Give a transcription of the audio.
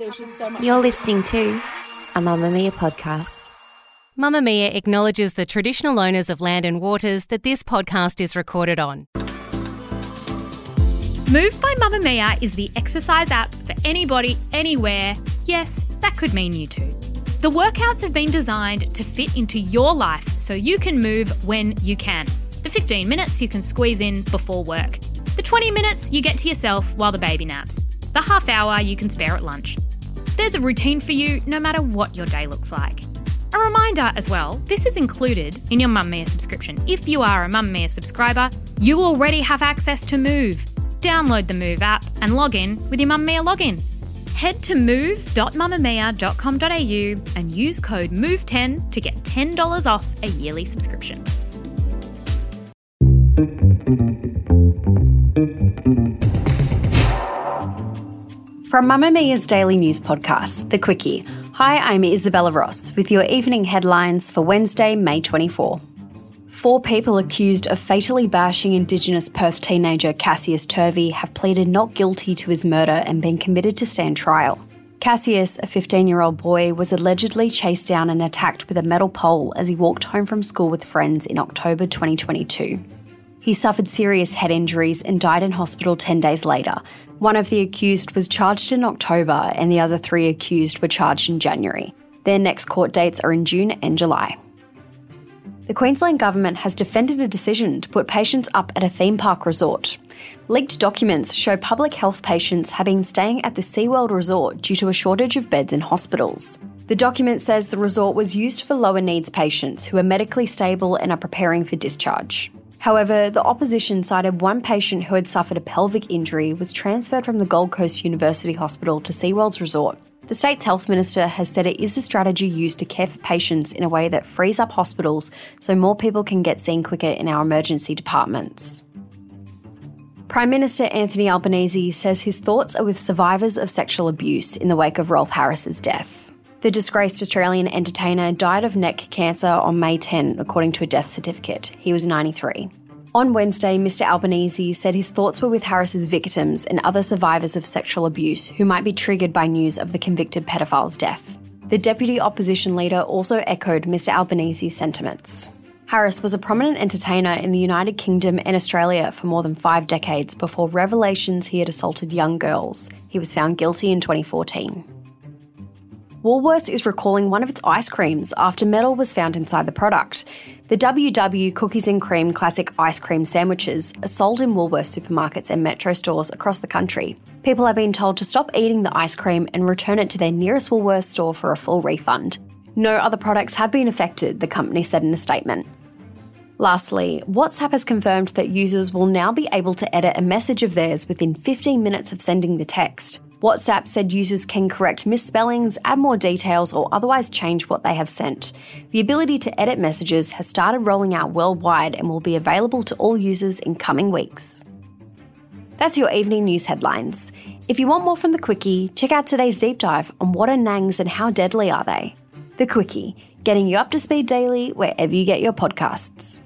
You're listening to a Mamamia podcast. Mamamia acknowledges the traditional owners of land and waters that this podcast is recorded on. Move by Mamamia is the exercise app for anybody, anywhere. Yes, that could mean you too. The workouts have been designed to fit into your life so you can move when you can. The 15 minutes you can squeeze in before work. The 20 minutes you get to yourself while the baby naps. The half hour you can spare at lunch. There's a routine for you no matter what your day looks like. A reminder as well, this is included in your Mamamia subscription. If you are a Mamamia subscriber, you already have access to Move. Download the Move app and log in with your Mamamia login. Head to move.mamamia.com.au and use code MOVE10 to get $10 off a yearly subscription. From Mamamia's daily news podcast, The Quicky. Hi, I'm Isabella Ross with your evening headlines for Wednesday, May 24. Four people accused of fatally bashing Indigenous Perth teenager Cassius Turvey have pleaded not guilty to his murder and been committed to stand trial. Cassius, a 15 year old boy, was allegedly chased down and attacked with a metal pole as he walked home from school with friends in October 2022. He suffered serious head injuries and died in hospital 10 days later. One of the accused was charged in October, and the other three accused were charged in January. Their next court dates are in June and July. The Queensland Government has defended a decision to put patients up at a theme park resort. Leaked documents show public health patients have been staying at the SeaWorld resort due to a shortage of beds in hospitals. The document says the resort was used for lower needs patients who are medically stable and are preparing for discharge. However, the opposition cited one patient who had suffered a pelvic injury was transferred from the Gold Coast University Hospital to SeaWorld's resort. The state's health minister has said it is a strategy used to care for patients in a way that frees up hospitals so more people can get seen quicker in our emergency departments. Prime Minister Anthony Albanese says his thoughts are with survivors of sexual abuse in the wake of Rolf Harris's death. The disgraced Australian entertainer died of neck cancer on May 10, according to a death certificate. He was 93. On Wednesday, Mr. Albanese said his thoughts were with Harris's victims and other survivors of sexual abuse who might be triggered by news of the convicted pedophile's death. The deputy opposition leader also echoed Mr. Albanese's sentiments. Harris was a prominent entertainer in the United Kingdom and Australia for more than five decades before revelations he had assaulted young girls. He was found guilty in 2014. Woolworths is recalling one of its ice creams after metal was found inside the product. The WW Cookies and Cream Classic Ice Cream Sandwiches are sold in Woolworths supermarkets and metro stores across the country. People are being told to stop eating the ice cream and return it to their nearest Woolworths store for a full refund. No other products have been affected, the company said in a statement. Lastly, WhatsApp has confirmed that users will now be able to edit a message of theirs within 15 minutes of sending the text. WhatsApp said users can correct misspellings, add more details, or otherwise change what they have sent. The ability to edit messages has started rolling out worldwide and will be available to all users in coming weeks. That's your evening news headlines. If you want more from the Quicky, check out today's deep dive on what are nangs and how deadly are they. The Quicky, getting you up to speed daily wherever you get your podcasts.